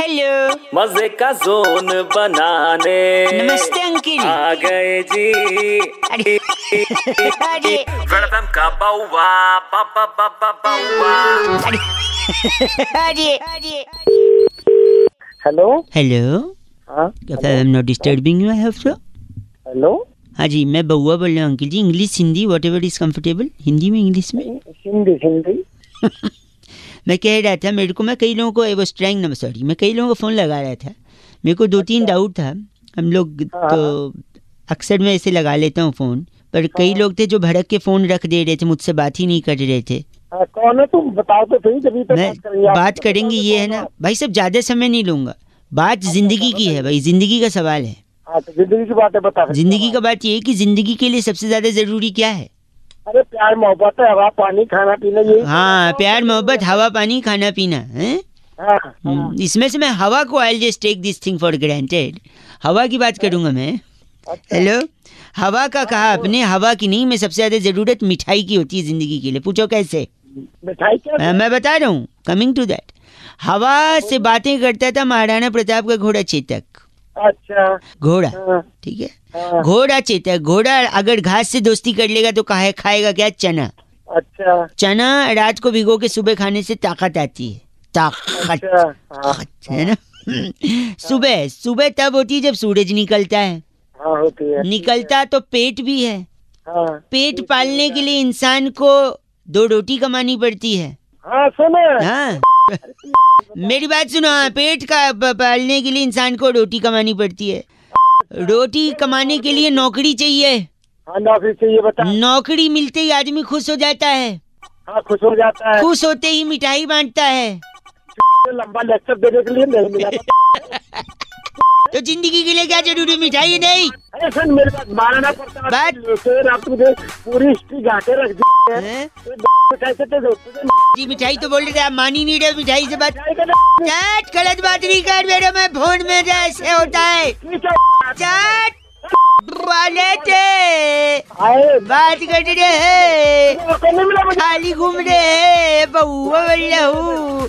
Hello मज़े का zone बनाने। नमस्ते अंकिल। आ गए जी। अरे अरे। वेलकम का बाउवा बाबा बाबा बाउवा। अरे अरे। अरे हेलो। हेलो। हाँ I am not disturbing you I hope so hello. हाँ जी मैं बउआ बोल रहा हूँ uncle ji. English Hindi whatever is comfortable Hindi में इंग्लिश में। हिंदी हिंदी। मैं कह रहा था मेरे को मैं कई लोगों को I was trying number sorry मैं कई लोगों को फ़ोन लगा रहा था। मेरे को दो तीन डाउट था। हम लोग तो अक्सर मैं ऐसे लगा लेता हूँ फ़ोन पर कई लोग थे जो भड़क के फ़ोन रख दे रहे थे मुझसे बात ही नहीं कर रहे थे। हाँ, कौन है तुम? बताओ तो सही तभी तो मैं बात करेंगे बात करेंगे ये है ना। भाई साहब ज़्यादा समय नहीं लूँगा। बात ज़िंदगी की है भाई ज़िंदगी का सवाल है। हाँ तो ज़िंदगी की बात है बता ज़िंदगी का बात ये है कि ज़िंदगी के लिए सबसे ज़्यादा ज़रूरी क्या है? अरे प्यार मोहब्बत है हवा पानी खाना पीना यही हाँ प्यार मोहब्बत हवा पानी खाना पीना है? हाँ, हाँ, इसमें से मैं हवा को I just take this thing for granted हवा की बात करूँगा मैं। अच्छा। हेलो हवा का कहा आपने? हवा की नहीं मैं सबसे ज़्यादा ज़रूरत मिठाई की होती है ज़िंदगी के लिए। पूछो कैसे? मिठाई क्या मैं मैं बता रहा हूँ। कमिंग टू दैट हवा से बातें करता था महाराणा प्रताप का घोड़ा चेतक। अच्छा। घोड़ा हाँ, ठीक है? घोड़ा चेता है घोड़ा अगर घास से दोस्ती कर लेगा तो कहा खाएगा क्या? चना। अच्छा। चना रात को भिगो के सुबह खाने से ताकत आती है। ताकत। अच्छा हाँ, है ना? सुबह सुबह तब होती है जब सूरज निकलता है। हाँ होती है निकलता तो पेट भी है। हाँ पेट पालने के लिए इंसान को दो रोटी कमानी पड़ती है। हाँ सुनो। हाँ। मेरी बात सुनो हाँ पेट का पालने के लिए इंसान को रोटी कमानी पड़ती है। रोटी कमाने के लिए नौकरी चाहिए। हाँ नौकरी चाहिए बता नौकरी मिलते ही आदमी खुश हो जाता है। हाँ खुश हो जाता है। खुश होते ही मिठाई बांटता है। लंबा लेक्चर देने के लिए नहीं मिला तो ज़िंदगी के लिए क्या ज़रूरी मिठाई है? नहीं। अरे सर मेरे पास बात- लेकर आप तुझे पूरी हिस्ट्री गाके रख दी जी, मिठाई तो बोल रहे थे, आप मान नहीं रहे मिठाई से बात। चैट, गलत बात नहीं कर, मेरे में फ़ोन में जैसे होता है। चैट, वाले थे। बात कर रहे हैं। खाली घूम रहे हैं बहुआ बोल रहा हूँ